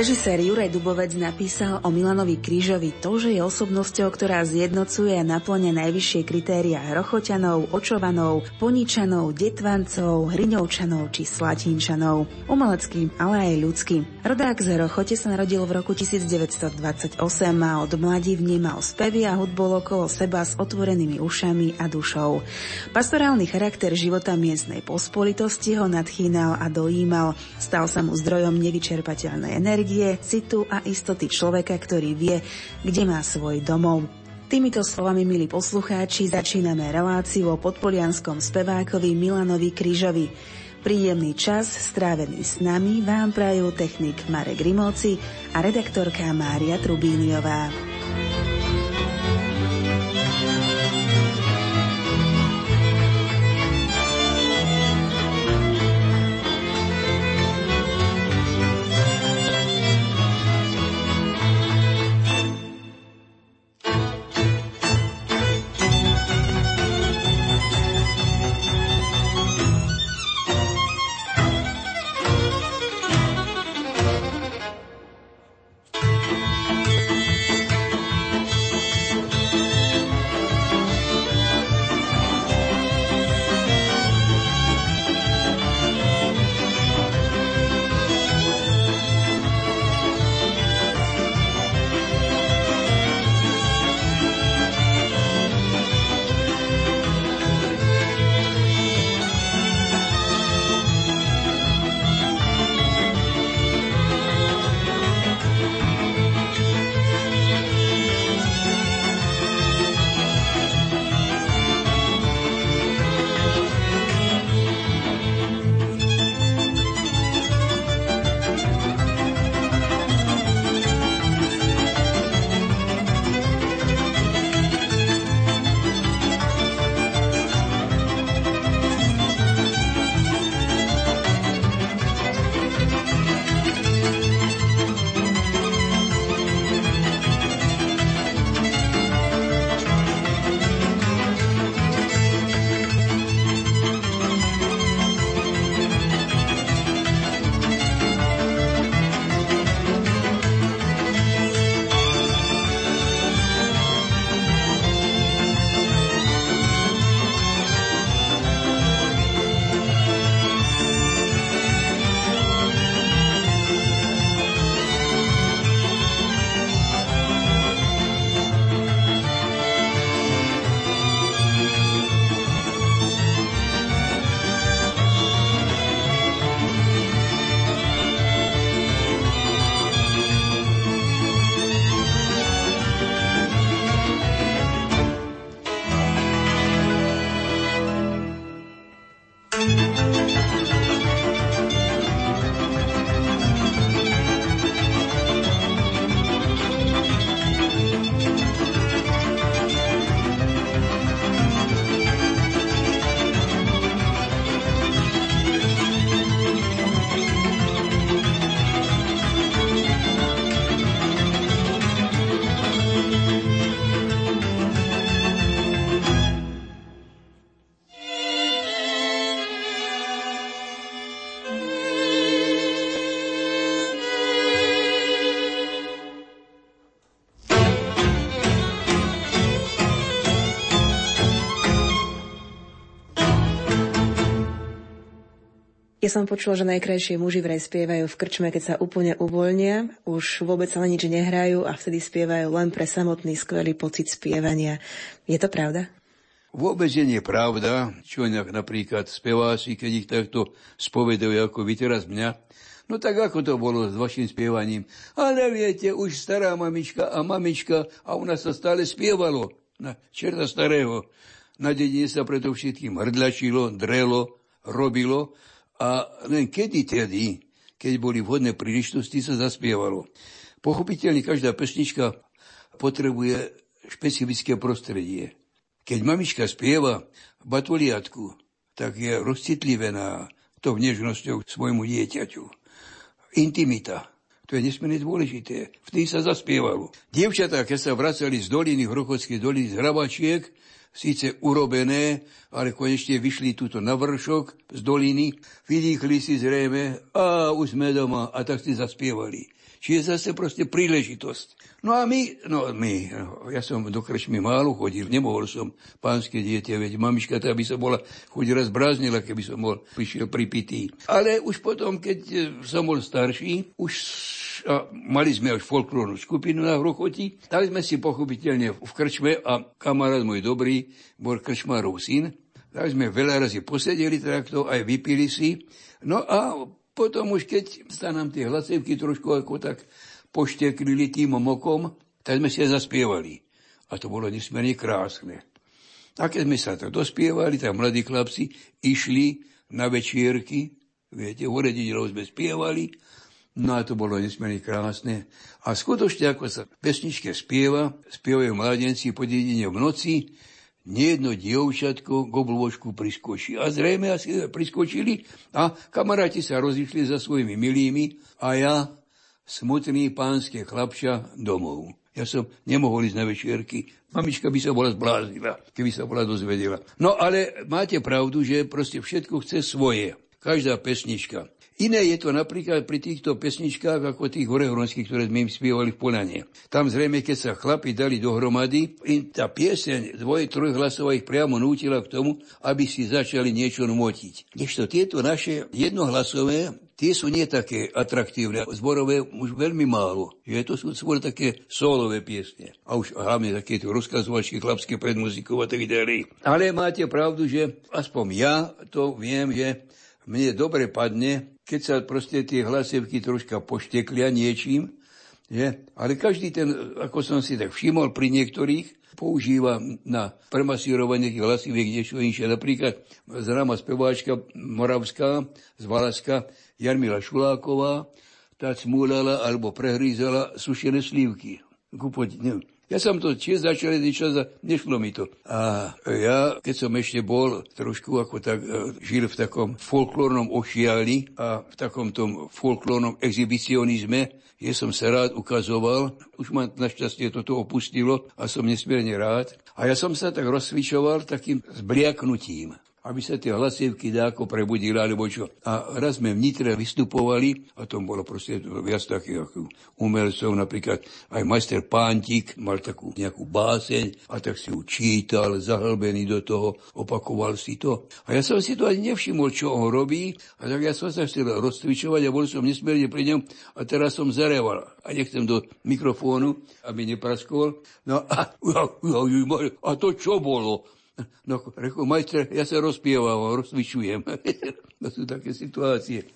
Režisér Juraj Dubovec napísal o Milanovi Krížovi to, že je osobnosťou, ktorá zjednocuje a naplňa najvyššie kritéria Rochoťanov, Očovanov, Poničanov, Detvancov, Hriňovčanov či Slatínčanov. Umelecký, ale aj ľudský. Rodák z Rochote sa narodil v roku 1928 a od mladí vnímal spevy a hudbu okolo seba s otvorenými ušami a dušou. Pastorálny charakter života miestnej pospolitosti ho nadchýnal a dojímal. Stal sa mu zdrojom nevyčerpateľnej energie energie, citu a istoty človeka, ktorý vie, kde má svoj domov. Týmito slovami, milí poslucháči, začíname reláciu o podpolianskom spevákovi Milanovi Krížovi. Príjemný čas, strávený s nami, vám prajú technik Marek Grimovci a redaktorka Mária Trubíniová. Som počula, že najkrajšie muži vraj spievajú v krčme, keď sa úplne uvoľnia, už vôbec sa nič nehrajú a vtedy spievajú len pre samotný skvelý pocit spievania. Je to pravda? Vôbec je nepravda, čo napríklad speváci, keď ich takto spovedajú ako vy teraz mňa, No tak ako to bolo s vašim spievaním? Ale viete, už stará mamička a mamička a u nás sa stále spievalo. Na čerta starého. Na dedine sa preto všetkým hrdlačilo, drelo, robilo a len kedy tedy, keď boli vhodné príležitosti, sa zaspievalo. Pochopiteľne každá pesnička potrebuje špecifické prostredie. Keď mamička spieva batoliatku, tak je rozcitlivená to nežnosťou svojmu dieťaťu. Intimita. To je nesmierne dôležité. Vtedy sa zaspievalo. Dievčatá, keď sa vracali z doliny, Hrochodskej doliny, z hrabačiek, síce urobené, ale konečne vyšli túto na vršok z doliny, vydýchli si zrejme a už sme doma a tak si zaspievali. Čiže zase proste príležitosť. No a my, no my, ja som do krčmy málo chodil, nemohol som pánske dieťa, veď mamička tá by sa bola chuť raz bráznila, keby som bol prišiel pripitý. Ale už potom, keď e, som bol starší, už a mali sme už folklórnu skupinu na Hrochoti, tak sme si pochopiteľne v krčme a kamarát môj dobrý bol krčmárov syn, tak sme veľa razy posedeli takto, aj vypili si. No a potom už keď sa nám tie hlasivky trošku ako tak pošteklili tým mokom, tak sme si zaspievali. A to bolo nesmierne krásne. A keď sme sa tak dospievali, tak mladí chlapci išli na večierky, viete, u rediteľov sme spievali, no a to bolo nesmierne krásne. A skutočne, ako sa pesničke spieva, spievajú mladenci po dedine v noci, nejedno dievčatko k obložku priskočí. A zrejme asi priskočili a kamaráti sa rozišli za svojimi milými a ja, smutný pánske chlapča, domov. Ja som nemohol ísť na večierky. Mamička by sa bola zbláznila, keby sa bola dozvedela. No ale máte pravdu, že proste všetko chce svoje. Každá pesnička. Iné je to napríklad pri týchto pesničkách ako tých horehronských, ktoré sme im spievali v Polane. Tam zrejme, keď sa chlapi dali dohromady, im tá pieseň dvoje, trojhlasová ich priamo nútila k tomu, aby si začali niečo nmotiť. Kdežto tieto naše jednohlasové, tie sú nie také atraktívne. Zborové už veľmi málo. Že to sú skôr také solové piesne. A už hlavne také rozkazovačky chlapské pred muzikou a tak ďalej. Ale máte pravdu, že aspoň ja to viem, že mne dobre padne, keď sa proste tie hlasivky troška pošteklia niečím, že? ale každý ten, ako som si tak všimol pri niektorých, používa na premasírovanie tých hlasiviek niečo inšie. Napríklad známa speváčka moravská z Valaska Jarmila Šuláková, tá cmúlala alebo prehrízala sušené slívky. Kúpoť, ja som to tiež začal čas a nešlo mi to. A ja, keď som ešte bol trošku ako tak, e, žil v takom folklórnom ošiali a v takom tom folklórnom exhibicionizme, ja som sa rád ukazoval, už ma našťastie toto opustilo a som nesmierne rád. A ja som sa tak rozsvičoval takým zbliaknutím aby sa tie hlasivky dáko prebudili, alebo čo. A raz sme v vystupovali, a to bolo proste viac takých umelcov, napríklad aj majster Pántik mal takú nejakú báseň a tak si ju čítal, zahlbený do toho, opakoval si to. A ja som si to ani nevšimol, čo on robí, a tak ja som sa chcel rozcvičovať a bol som nesmierne pri ňom a teraz som zareval. A nechcem do mikrofónu, aby nepraskol. No a, a, a, a to čo bolo? No, reku, majster, ja sa rozpievam, rozvičujem. to sú také situácie.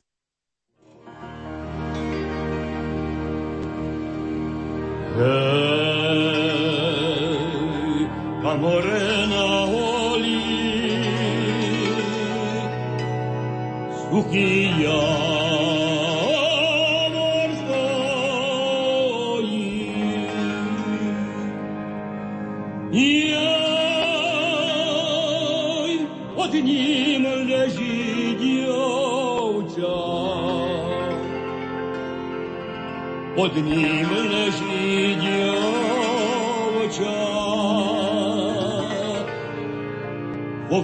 Hej, pa morena oli, suchý javor ním leží dievča. Pod ním leží dievča. Po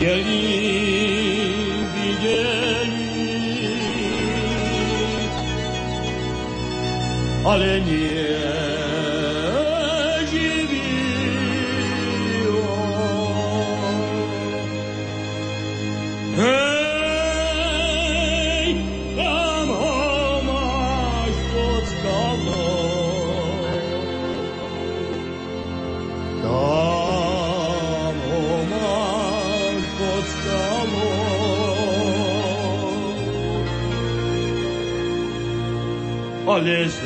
ale nie ale this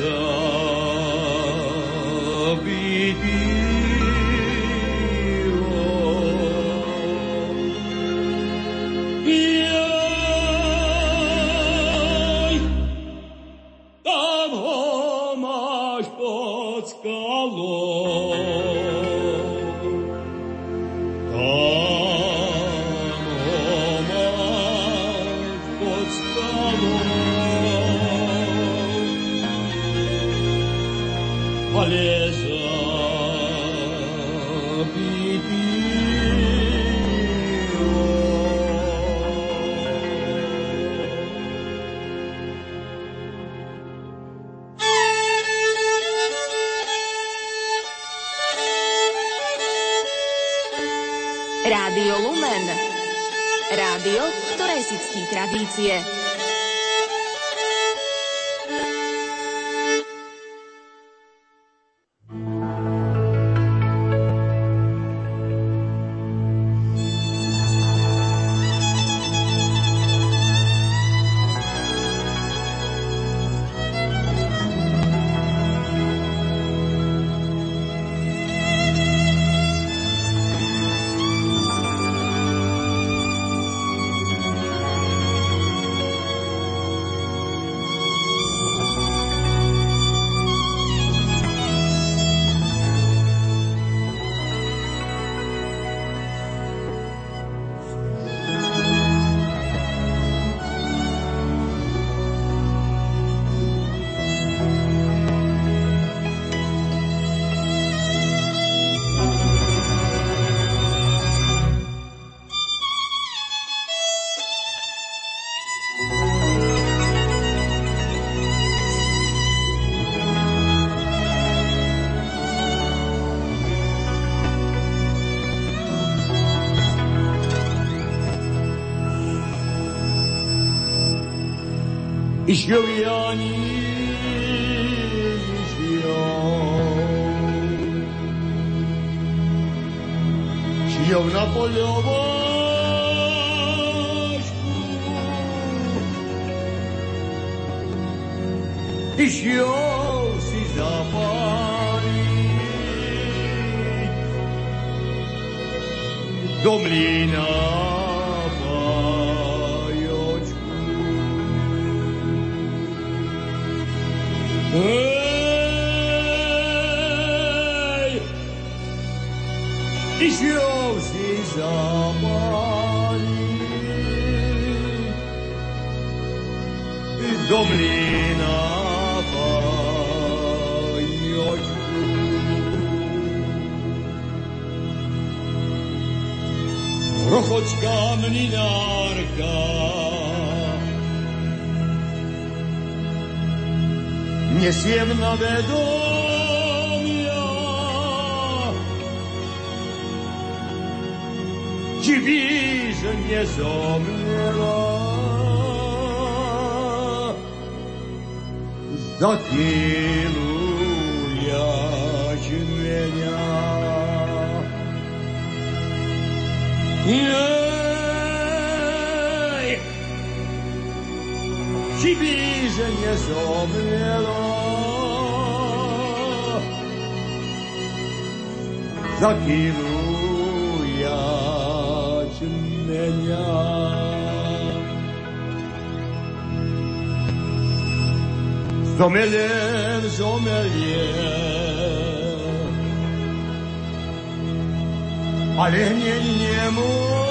ich do mlína fajočku. Rochočka mlinárka nesiem na vedomia. Či víš, nezomrela za chvíľu ja menia. Jej, či víš, nezomrela zakilujać Zomeliem, zomeliem, ale nie, nie może.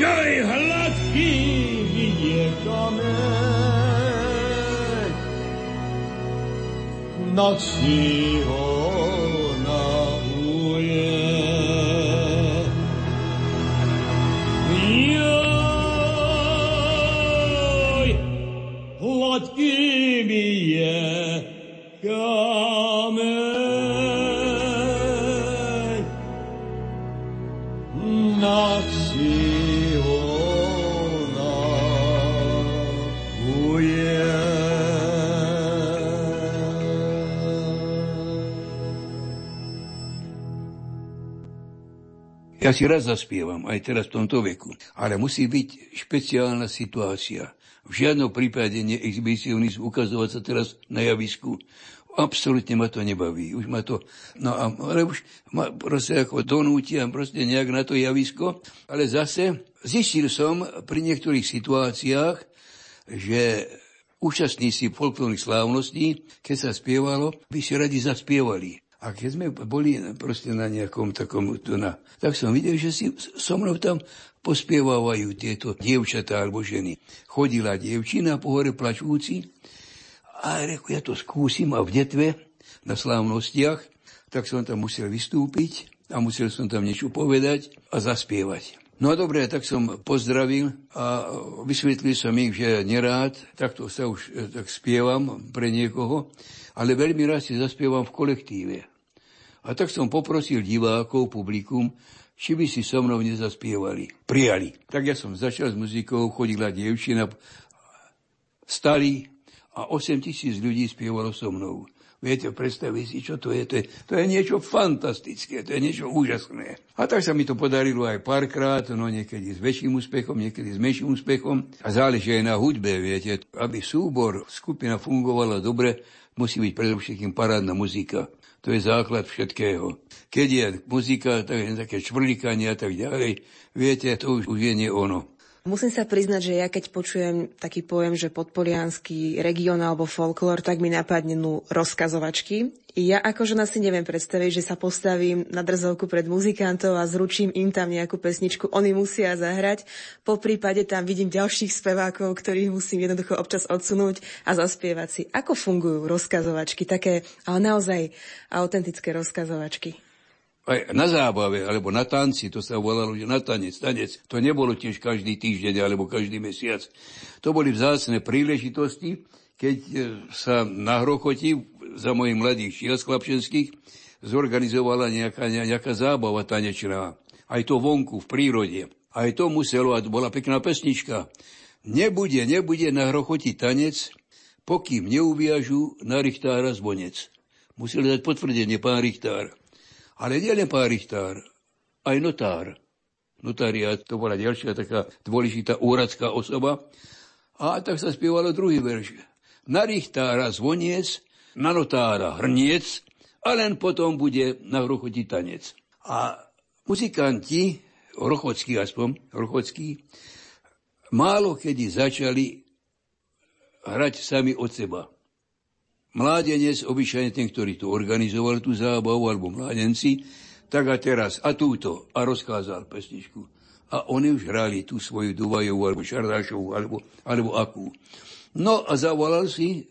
Jej hladký nie kamen. noc si Ja si raz zaspievam, aj teraz v tomto veku. Ale musí byť špeciálna situácia. V žiadnom prípade nie exhibicionizm ukazovať sa teraz na javisku. Absolutne ma to nebaví. Už ma to, no a, ale už ma proste ako donútia proste nejak na to javisko. Ale zase zistil som pri niektorých situáciách, že účastníci folklórnych slávností, keď sa spievalo, by si radi zaspievali. A keď sme boli proste na nejakom takom, to na, tak som videl, že si so mnou tam pospievajú tieto dievčatá alebo ženy. Chodila dievčina po hore plačúci a reku, ja to skúsim a v detve na slávnostiach, tak som tam musel vystúpiť a musel som tam niečo povedať a zaspievať. No a dobre, tak som pozdravil a vysvetlil som ich, že nerád, takto sa už eh, tak spievam pre niekoho, ale veľmi rád si zaspievam v kolektíve. A tak som poprosil divákov, publikum, či by si so mnou nezaspievali. Prijali. Tak ja som začal s muzikou, chodila dievčina, stali a 8 tisíc ľudí spievalo so mnou. Viete, predstaviť si, čo to je. To, je. to je niečo fantastické, to je niečo úžasné. A tak sa mi to podarilo aj párkrát, no niekedy s väčším úspechom, niekedy s menším úspechom. A záleží aj na hudbe, viete. Aby súbor, skupina fungovala dobre, musí byť predovšetkým parádna muzika. To je základ všetkého. Keď je muzika, tak je také čvrlikanie a tak ďalej, viete, to už, už je nie ono. Musím sa priznať, že ja keď počujem taký pojem, že podpolianský region alebo folklór, tak mi napadnú rozkazovačky. Ja ako žena si neviem predstaviť, že sa postavím na drzovku pred muzikantov a zručím im tam nejakú pesničku. Oni musia zahrať. Po prípade tam vidím ďalších spevákov, ktorých musím jednoducho občas odsunúť a zaspievať si. Ako fungujú rozkazovačky? Také, ale naozaj autentické rozkazovačky aj na zábave, alebo na tanci, to sa volalo, na tanec, tanec, to nebolo tiež každý týždeň alebo každý mesiac. To boli vzácne príležitosti, keď e, sa na Hrochoti za mojich mladých šiel chlapčenských zorganizovala nejaká, nejaká zábava tanečná. Aj to vonku, v prírode. Aj to muselo, a to bola pekná pesnička. Nebude, nebude na Hrochoti tanec, pokým neuviažu na Richtára zvonec. Museli dať potvrdenie pán Richtár. Ale nielen pán Richtár, aj notár. Notariat, to bola ďalšia taká dôležitá úradská osoba. A tak sa spievalo druhý verš. Na Richtára zvoniec, na notára hrniec a len potom bude na hrochoti tanec. A muzikanti, rochockí aspoň, rochockí, málo kedy začali hrať sami od seba. Mládenec, obyčajne ten, ktorý tu organizoval tú zábavu, alebo mládenci, tak a teraz, a túto, a rozkázal pesničku. A oni už hrali tú svoju Duvajovú, alebo Šardášovú, alebo, alebo akú. No a zavolal si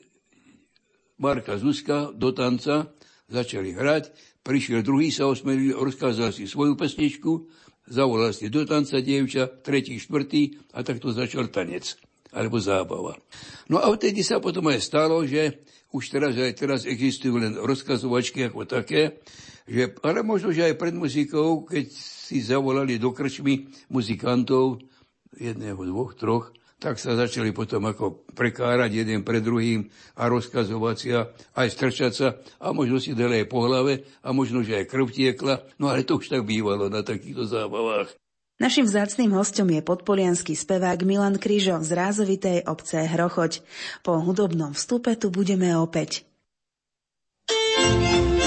Marka Zuzka do tanca, začali hrať, prišiel druhý, sa osmelil, rozkázal si svoju pesničku, zavolal si do tanca dievča, tretí, štvrtý a takto začal tanec alebo zábava. No a vtedy sa potom aj stalo, že už teraz, aj teraz existujú len rozkazovačky ako také, že, ale možno, že aj pred muzikou, keď si zavolali do krčmy muzikantov, jedného, dvoch, troch, tak sa začali potom ako prekárať jeden pred druhým a rozkazovať si a aj strčať sa a možno si dali aj po hlave a možno, že aj krv tiekla. No ale to už tak bývalo na takýchto zábavách. Našim vzácným hostom je podpolianský spevák Milan Kryžo z rázovitej obce Hrochoť. Po hudobnom vstupe tu budeme opäť. ani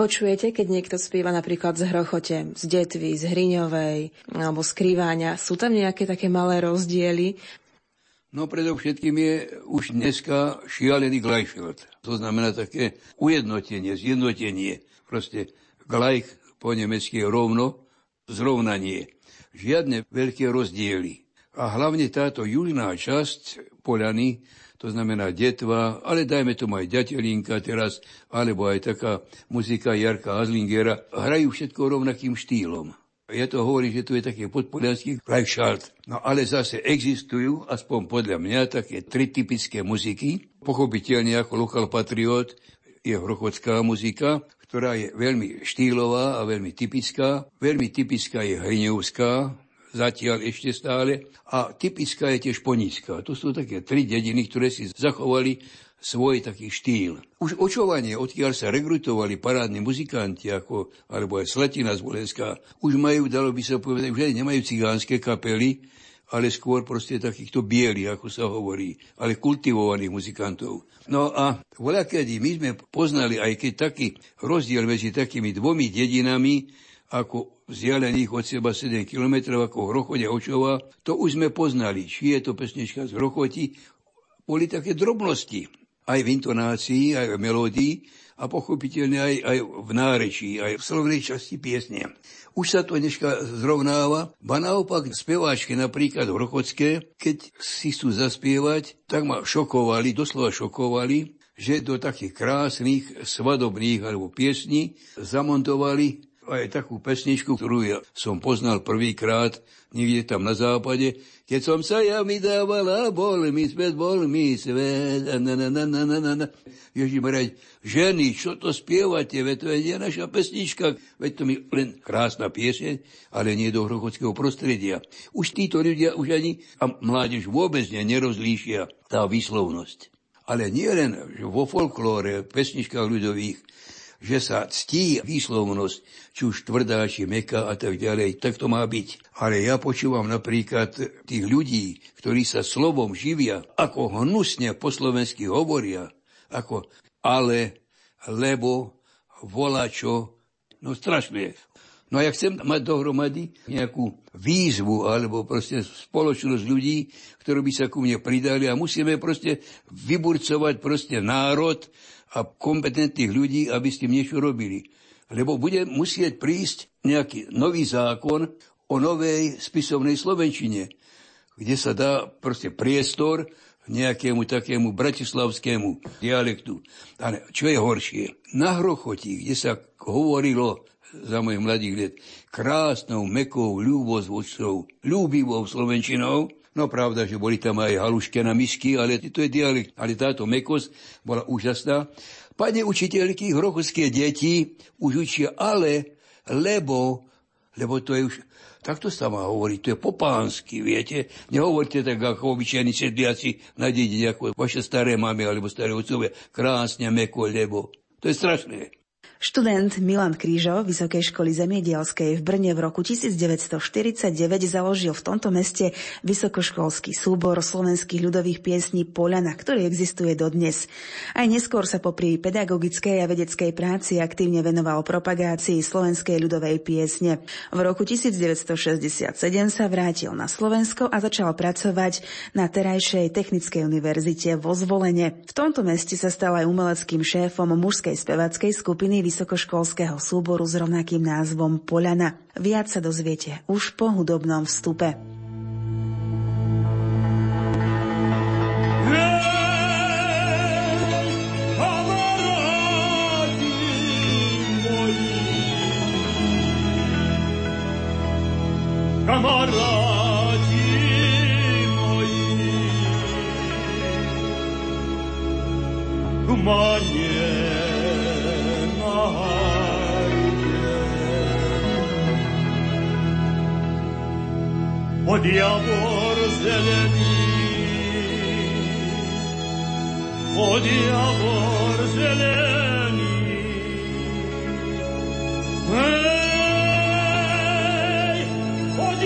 Vypočujete, keď niekto spieva napríklad z hrochote, z detvy, z hriňovej alebo z krýváňa. Sú tam nejaké také malé rozdiely? No predovšetkým je už dneska šialený glajšot. To znamená také ujednotenie, zjednotenie. Proste glajch po nemecky je rovno, zrovnanie. Žiadne veľké rozdiely. A hlavne táto južná časť Poľany to znamená detva, ale dajme tomu aj ďatelinka teraz, alebo aj taká muzika Jarka Azlingera, hrajú všetko rovnakým štýlom. Ja to hovorím, že tu je taký podpolianský Reichschalt. No ale zase existujú, aspoň podľa mňa, také tri typické muziky. Pochopiteľne ako lokal patriot je hrochotská muzika, ktorá je veľmi štýlová a veľmi typická. Veľmi typická je hriňovská, zatiaľ ešte stále. A typická je tiež Ponická. To sú také tri dediny, ktoré si zachovali svoj taký štýl. Už očovanie, odkiaľ sa rekrutovali parádni muzikanti, ako, alebo aj Sletina z Bolenská, už majú, dalo by sa povedať, aj nemajú cigánske kapely, ale skôr proste takýchto bielých, ako sa hovorí, ale kultivovaných muzikantov. No a voľakedy my sme poznali aj keď taký rozdiel medzi takými dvomi dedinami, ako vzdialených od seba 7 km ako Hrochode Očova, to už sme poznali. Či je to pesnička z Hrochoti, boli také drobnosti. Aj v intonácii, aj v melódii a pochopiteľne aj, aj v nárečí, aj v slovnej časti piesne. Už sa to dneška zrovnáva, ba naopak speváčky napríklad Hrochodské, keď si chcú zaspievať, tak ma šokovali, doslova šokovali, že do takých krásnych svadobných alebo piesní zamontovali aj takú pesničku, ktorú ja som poznal prvýkrát niekde tam na západe. Keď som sa ja mi dávala, bol mi svet, bol mi svet. Na, na, na, na, ženy, čo to spievate, veď to je naša pesnička, veď to mi len krásna pieseň, ale nie do hrochodského prostredia. Už títo ľudia už ani, a mládež vôbec ne, nerozlíšia tá výslovnosť. Ale nie len vo folklóre, pesničkách ľudových, že sa ctí výslovnosť, či už tvrdá, či meka a tak ďalej, tak to má byť. Ale ja počúvam napríklad tých ľudí, ktorí sa slovom živia, ako hnusne po slovensky hovoria, ako ale, lebo, volačo, no strašné. No a ja chcem mať dohromady nejakú výzvu alebo proste spoločnosť ľudí, ktorí by sa ku mne pridali a musíme proste vyburcovať proste národ a kompetentných ľudí, aby s tým niečo robili. Lebo bude musieť prísť nejaký nový zákon o novej spisovnej slovenčine, kde sa dá proste priestor nejakému takému bratislavskému dialektu. Ale čo je horšie? Na Hrochoti, kde sa hovorilo za mojich mladých let krásnou, mekou, ľúbozvučnou, ľúbivou slovenčinou, No pravda, že boli tam aj haluške na misky, ale to je dialekt. Ale táto mekosť bola úžasná. Pane učiteľky, hrochovské deti už učia ale, lebo, lebo to je už Takto sa má hovoriť, to je po pánsky, viete. Nehovorte tak ako obyčajní sedliaci na dedine, ako vaše staré mamy alebo staré otcovia. Krásne, meko, lebo. To je strašné. Študent Milan Krížo Vysokej školy zemiedielskej v Brne v roku 1949 založil v tomto meste vysokoškolský súbor slovenských ľudových piesní Poľana, ktorý existuje dodnes. Aj neskôr sa popri pedagogickej a vedeckej práci aktívne venoval propagácii slovenskej ľudovej piesne. V roku 1967 sa vrátil na Slovensko a začal pracovať na terajšej Technickej univerzite vo Zvolene. V tomto meste sa stal aj umeleckým šéfom mužskej spevackej skupiny vysokoškolského súboru s rovnakým názvom Poľana. Viac sa dozviete už po hudobnom vstupe. Kamarádi moji, pod javor zeleni, pod javor zeleni. Hej, pod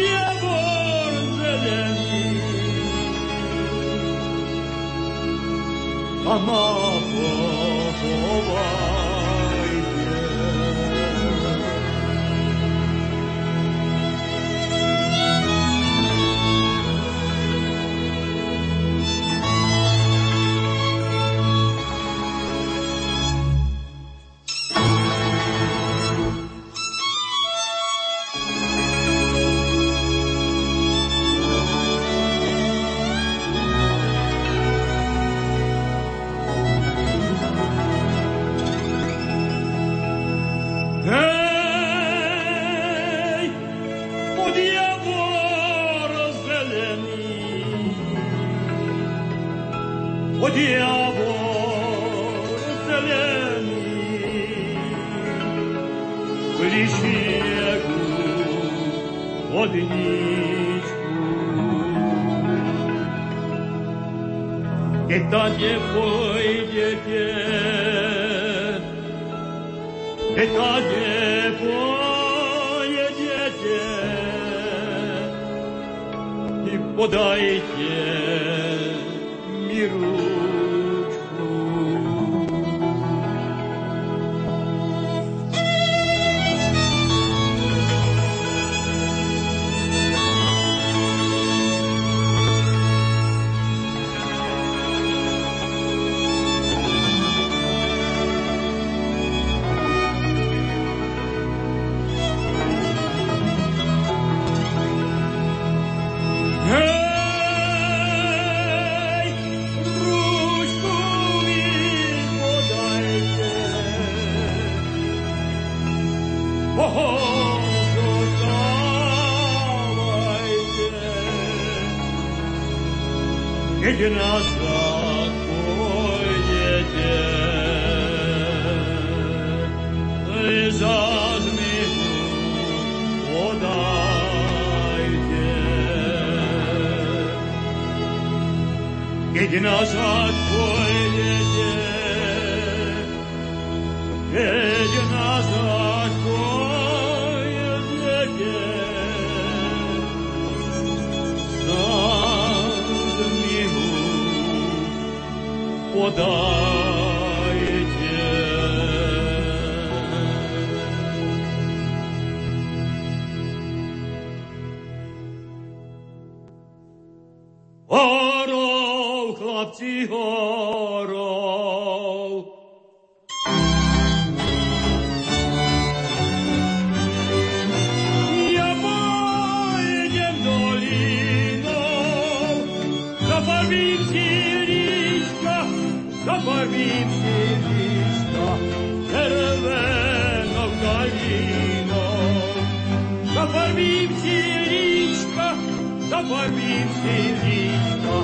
zabarvím si líčka,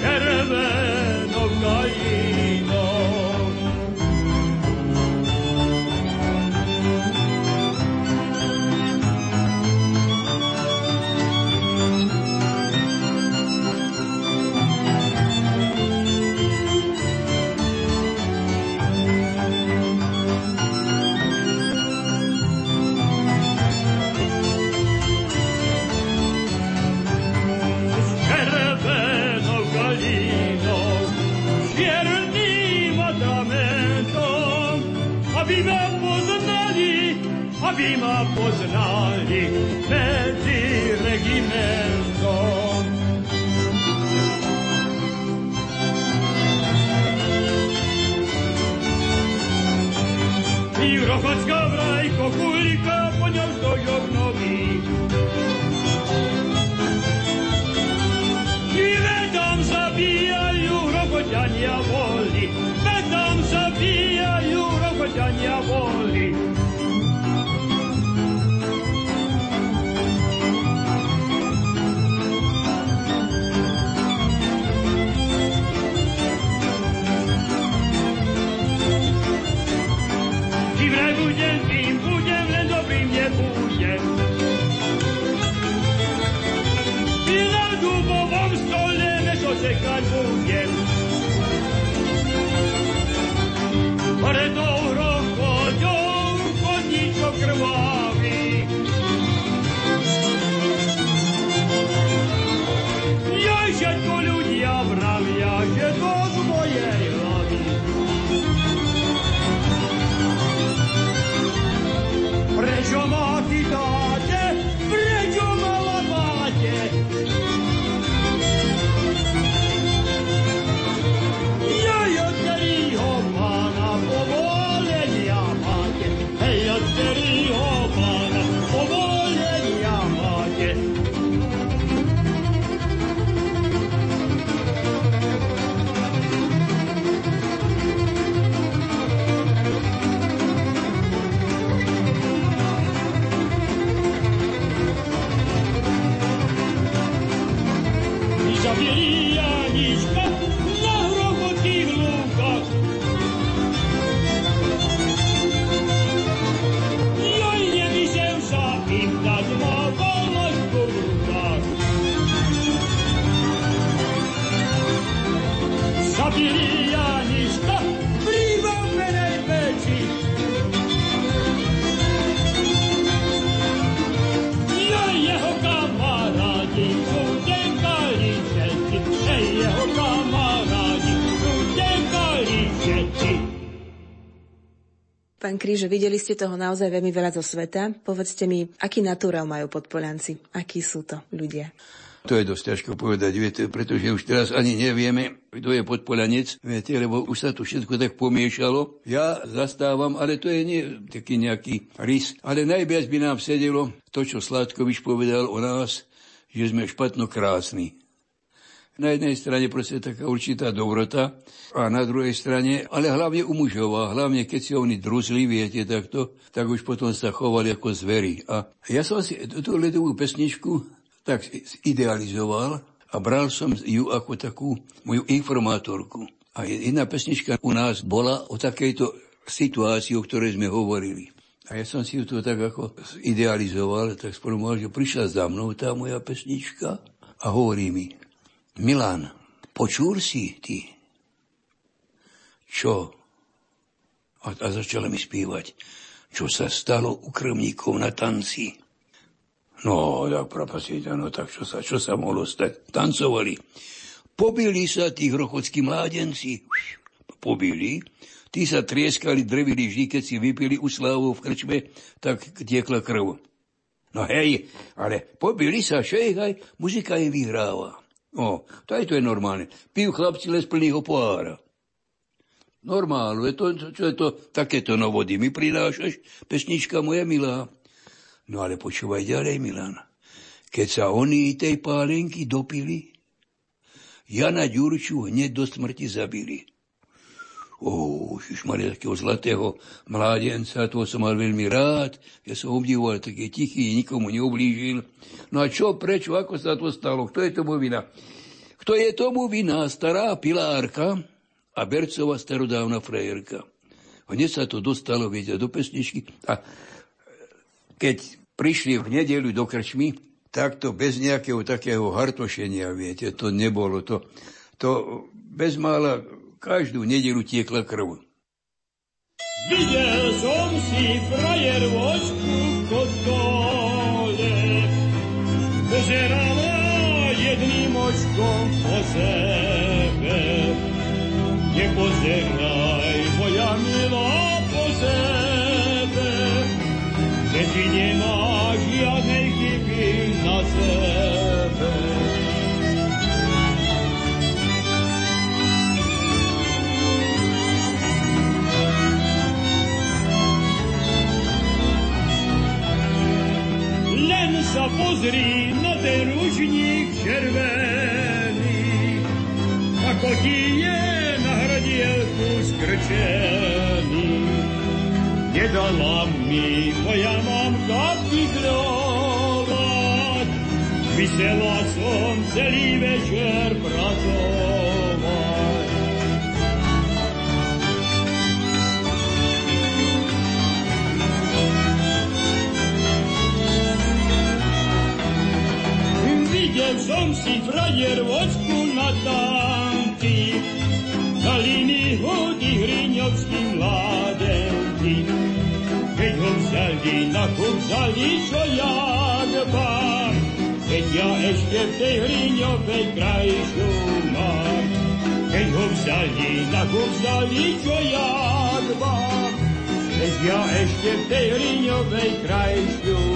červenou poznali Kríže, videli ste toho naozaj veľmi veľa zo sveta. Povedzte mi, aký naturál majú podpolianci? Akí sú to ľudia? To je dosť ťažko povedať, viete, pretože už teraz ani nevieme, kto je podpolanec, viete, lebo už sa to všetko tak pomiešalo. Ja zastávam, ale to je nie taký nejaký rys, ale najviac by nám sedelo to, čo Sládkovič povedal o nás, že sme špatno krásni. Na jednej strane proste taká určitá dobrota a na druhej strane, ale hlavne u mužov a hlavne keď si oni druzli, viete takto, tak už potom sa chovali ako zveri. A ja som si tú ledovú pesničku tak idealizoval a bral som ju ako takú moju informátorku. A jedna pesnička u nás bola o takejto situácii, o ktorej sme hovorili. A ja som si ju to tak ako idealizoval, tak spolu že prišla za mnou tá moja pesnička a hovorí mi, Milan, počul si ty? Čo? A, a začala mi spívať, čo sa stalo u krvníkov na tanci. No, tak propasíte, no tak čo sa, čo sa mohlo stať? Tancovali. Pobili sa tí hrochodskí mládenci. Pobili. Tí sa trieskali, drevili vždy, keď si vypili u slávu v krčme, tak tiekla krv. No hej, ale pobili sa, šejhaj, muzika im vyhráva. O, to aj to je normálne. Pijú chlapci les plného pohára. Normálne, to, čo je to, takéto novody mi prinášaš, pesnička moja milá. No ale počúvaj ďalej, Milan. Keď sa oni tej pálenky dopili, Jana Ďurču hneď do smrti zabili. Už mali takého zlatého mládenca, toho som mal veľmi rád, ja som obdivoval, taký tichý, nikomu neublížil. No a čo, prečo, ako sa to stalo, kto je tomu vina? Kto je tomu vina? Stará pilárka a Bercová starodávna frajerka. Hneď sa to dostalo, viete, do pesničky. A keď prišli v nedelu do krčmy, tak to bez nejakého takého hartošenia, viete, to nebolo. To, to bez každú nedelu tiekla krv. Pozri na ten ručník červený, ako ti je na hrdielku skrčený. Nedala mi moja mamka vydrovať, vysela som celý večer Som si frajer vočku na tanky, na linii hodí hriňovský mládenky. Keď ho vzali na kup, vzali čo jak pán, keď ja ešte v tej hriňovej krajšu mám. Keď ho vzali na kup, vzali čo jak pán, keď ja ešte v tej hriňovej krajšu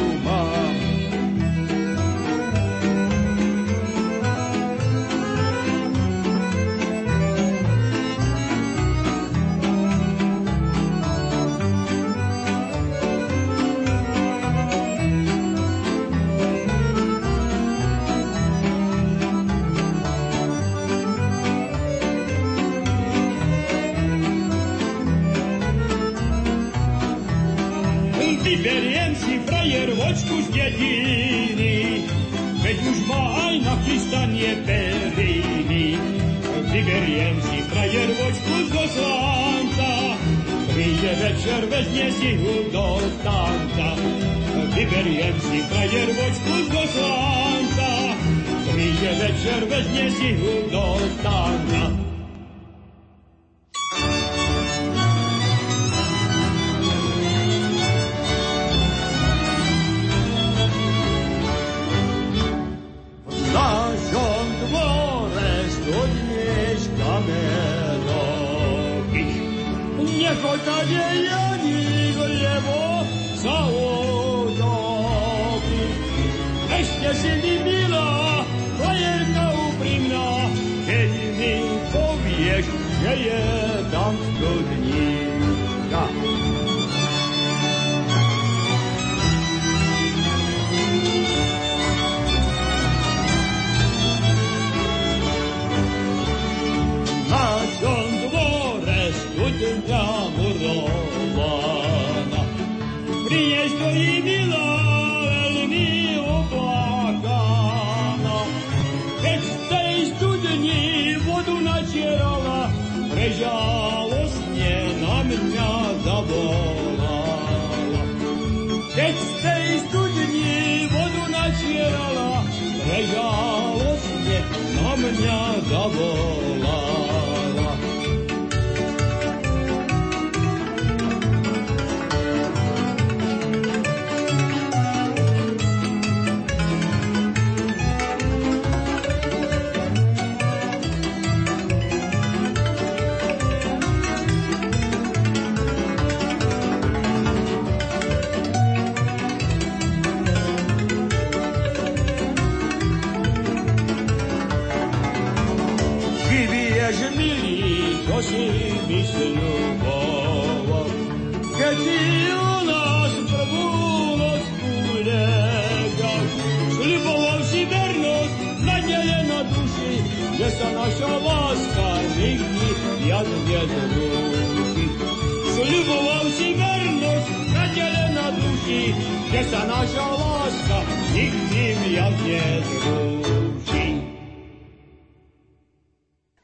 aj na chystanie periny. Vyberiem si frajer vočku z Goslánca, príde večer, vezne si ho do tanca. Vyberiem si frajer vočku z Goslánca, príde večer, vezne si ho do tanca.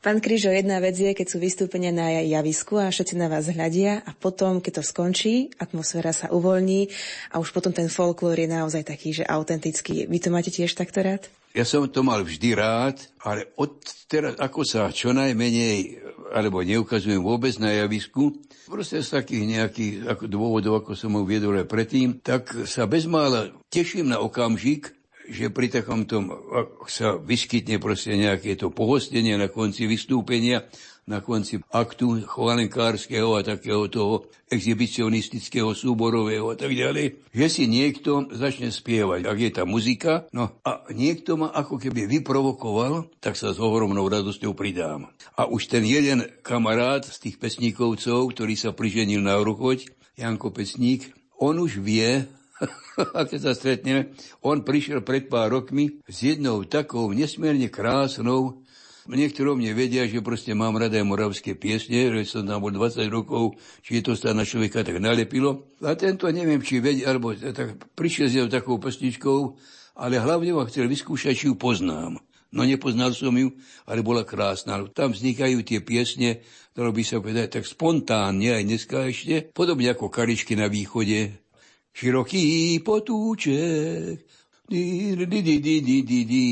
Pán Krížo, jedna vec je, keď sú vystúpenia na javisku a všetci na vás hľadia a potom, keď to skončí, atmosféra sa uvoľní a už potom ten folklór je naozaj taký, že autentický. Vy to máte tiež takto rád? Ja som to mal vždy rád, ale od teraz, ako sa čo najmenej, alebo neukazujem vôbec na javisku, proste z takých nejakých dôvodov, ako som ho viedol aj predtým, tak sa bezmála teším na okamžik, že pri takomto sa vyskytne proste nejaké to pohostenie na konci vystúpenia, na konci aktu chvalenkárskeho a takého toho exhibicionistického, súborového a tak ďalej, že si niekto začne spievať. Ak je tá muzika, no a niekto ma ako keby vyprovokoval, tak sa s ohromnou radosťou pridám. A už ten jeden kamarát z tých pesníkovcov, ktorý sa priženil na Ruchoď, Janko Pesník, on už vie, a keď sa stretneme, on prišiel pred pár rokmi s jednou takou nesmierne krásnou Niektorí mne vedia, že proste mám rada aj moravské piesne, že som tam bol 20 rokov, či to sa na človeka tak nalepilo. A tento neviem, či vedie, alebo tak prišiel s jednou takou pesničkou, ale hlavne ma chcel vyskúšať, či ju poznám. No nepoznal som ju, ale bola krásna. Tam vznikajú tie piesne, ktoré by sa povedať tak spontánne aj dneska ešte, podobne ako Karičky na východe, široký potúček, di, di, di, di, di, di, di.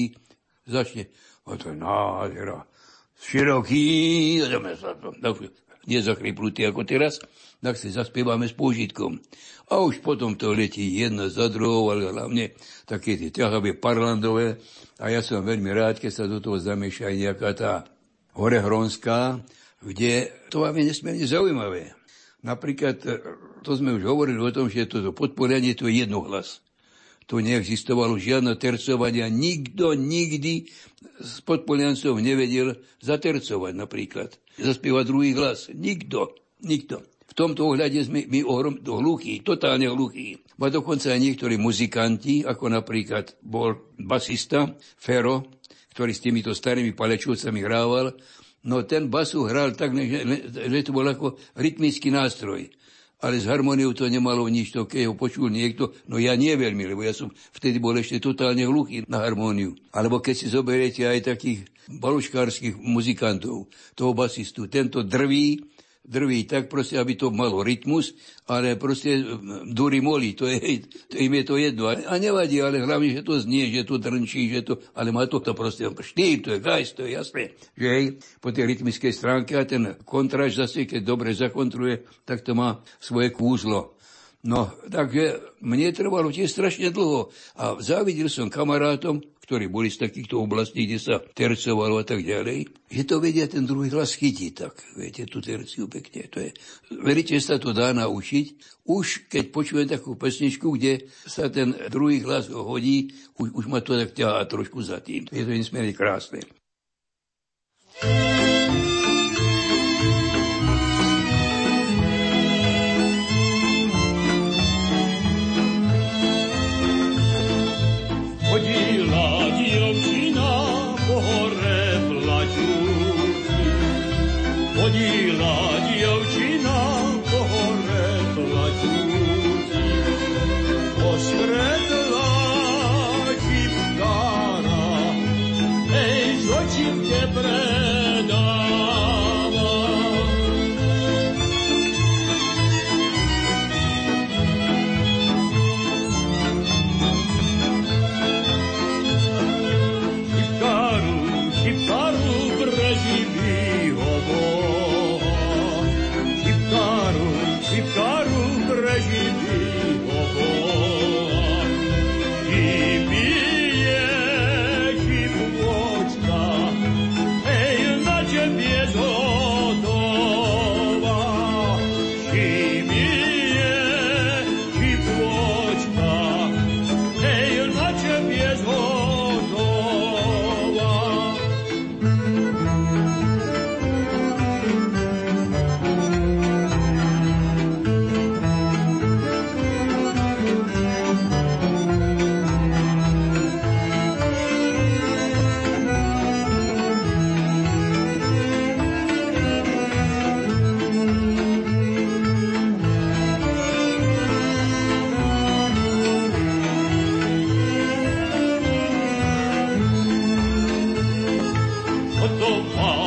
Začne, a to je nádhera, široký, nezachryplutý ako teraz, tak si zaspievame s použitkom. A už potom to letí jedna za druhou, ale hlavne také tie ťahavé parlandové. A ja som veľmi rád, keď sa do toho zamieša aj nejaká tá horehronská, kde to vám je nesmierne zaujímavé. Napríklad, to sme už hovorili o tom, že toto podporenie to je jednohlas. Tu neexistovalo žiadne tercovanie. Nikto nikdy z podpoliancov nevedel zatercovať napríklad. Zaspievať druhý hlas. Nikto. Nikto. V tomto ohľade sme my ohrom, hluchí, totálne hluchí. A dokonca aj niektorí muzikanti, ako napríklad bol basista Fero, ktorý s týmito starými palečovcami hrával, No ten basu hral tak, že to bol ako rytmický nástroj. Ale s harmoniou to nemalo nič, to keď ho počul niekto, no ja nie veľmi, lebo ja som vtedy bol ešte totálne hluchý na harmóniu. Alebo keď si zoberiete aj takých baluškárskych muzikantov, toho basistu, tento drví, drví tak proste, aby to malo rytmus, ale proste dury moli, to je, to im je to jedno. A nevadí, ale hlavne, že to znie, že to drnčí, že to, ale má to, to proste štýl, to je gajs, to je jasné. Že hej, po tej rytmickej stránke a ten kontráž zase, keď dobre zakontruje, tak to má svoje kúzlo. No, takže mne trvalo tiež strašne dlho a závidel som kamarátom, ktorí boli z takýchto oblastí, kde sa tercovalo a tak ďalej, že to vedia ten druhý hlas chytiť, tak viete, tú terciu pekne. To je, veríte, sa to dá naučiť. Už keď počujem takú pesničku, kde sa ten druhý hlas hodí, už, už ma to tak ťahá trošku za tým. Je to nesmierne krásne. Cordova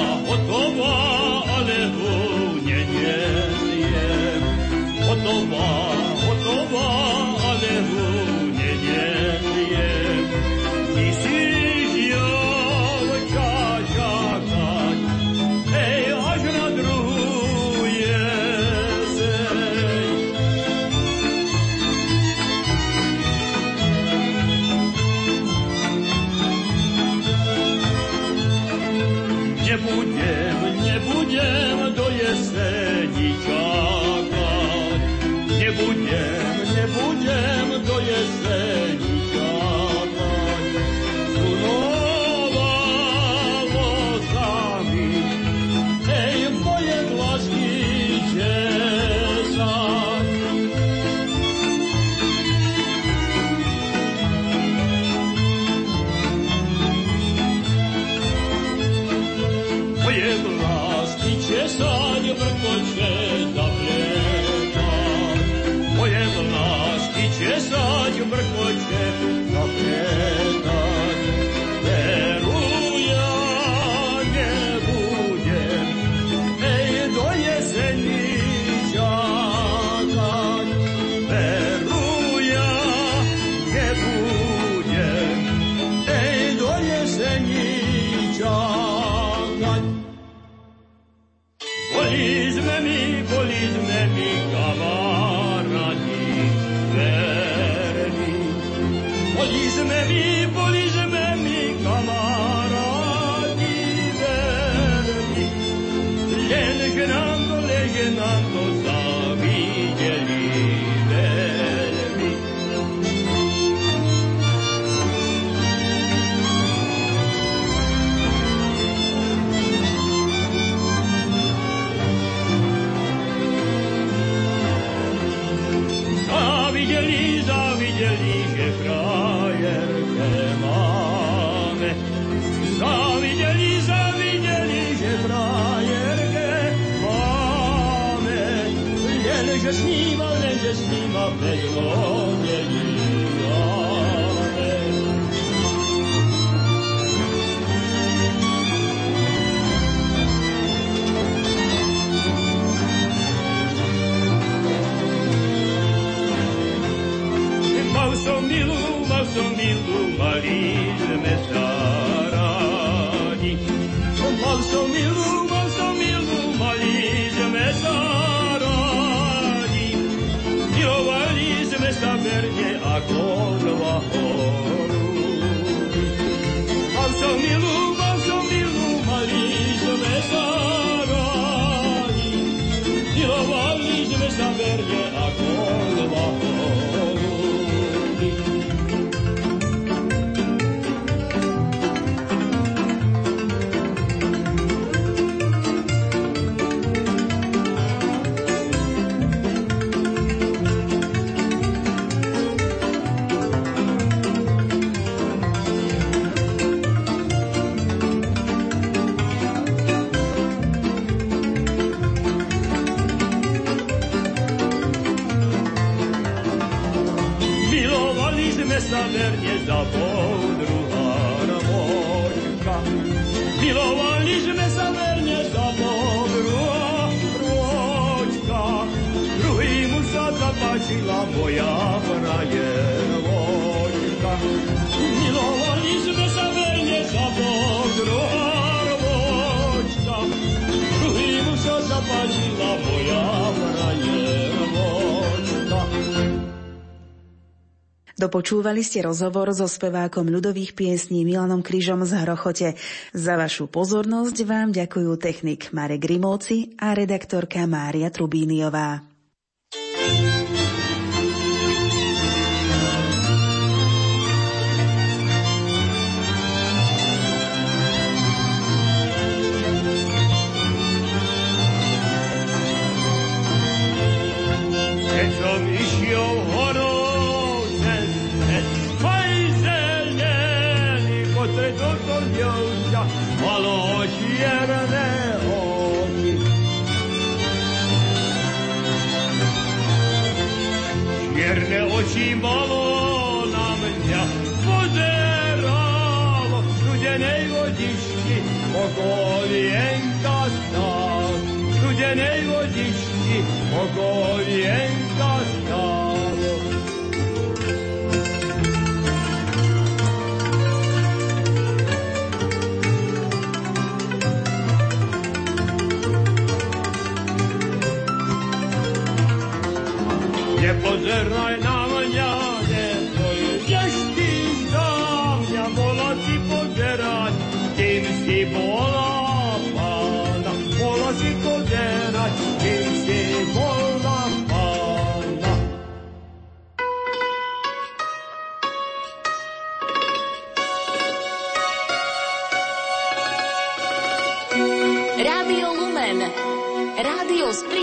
milovaliśmy sa wiernie za dobro roćka, drugimu sad zapłaciła moja Dopočúvali ste rozhovor so spevákom ľudových piesní Milanom Krížom z Hrochote. Za vašu pozornosť vám ďakujú technik Marek Grimovci a redaktorka Mária Trubíniová. Malo na mňa pozeralo v studenej vodičky okolienka stál. V studenej vodičky okolienka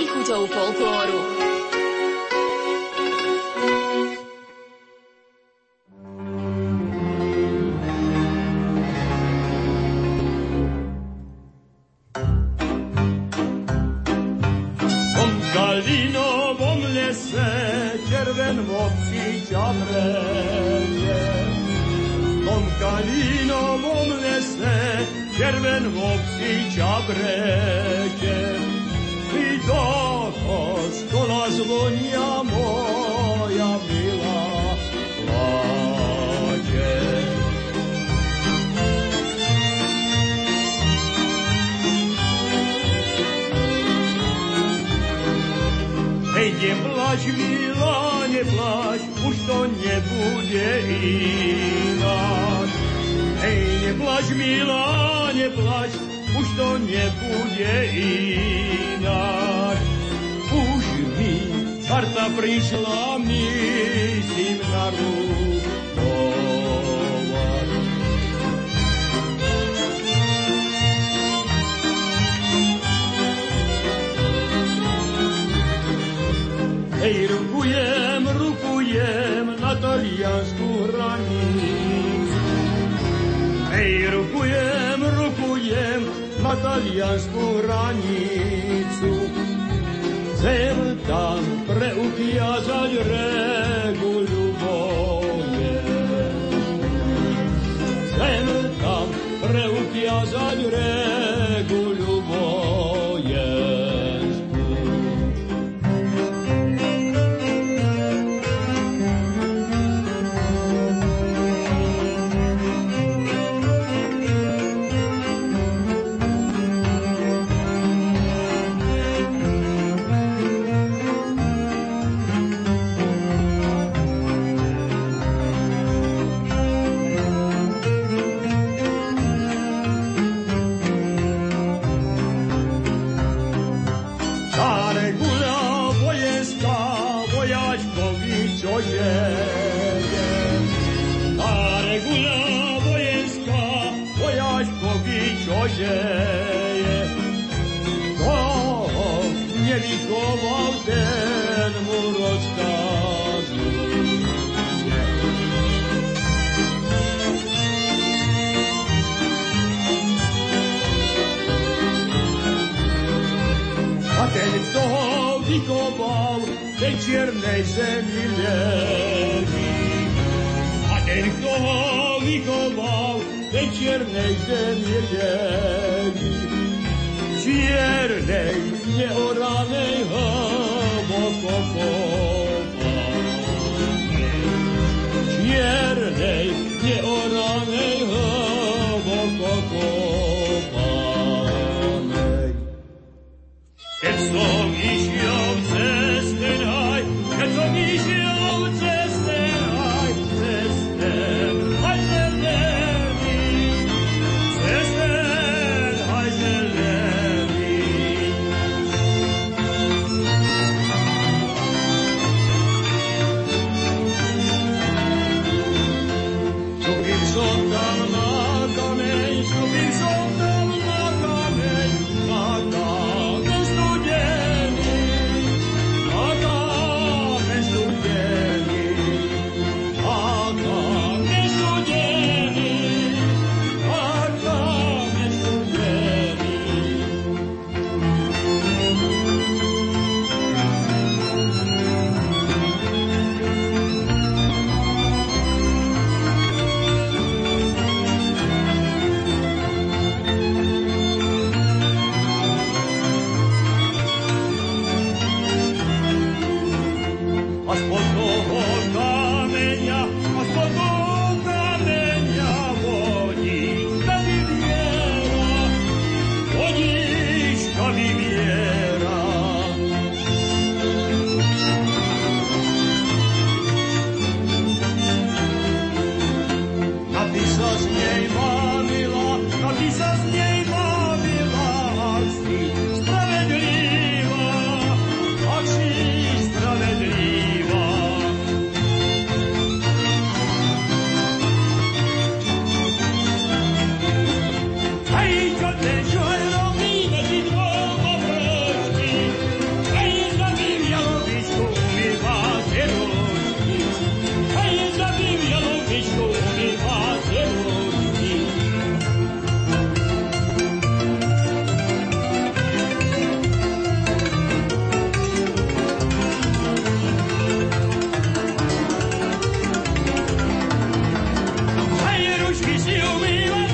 chuťou folklóru. Yazar yüreğim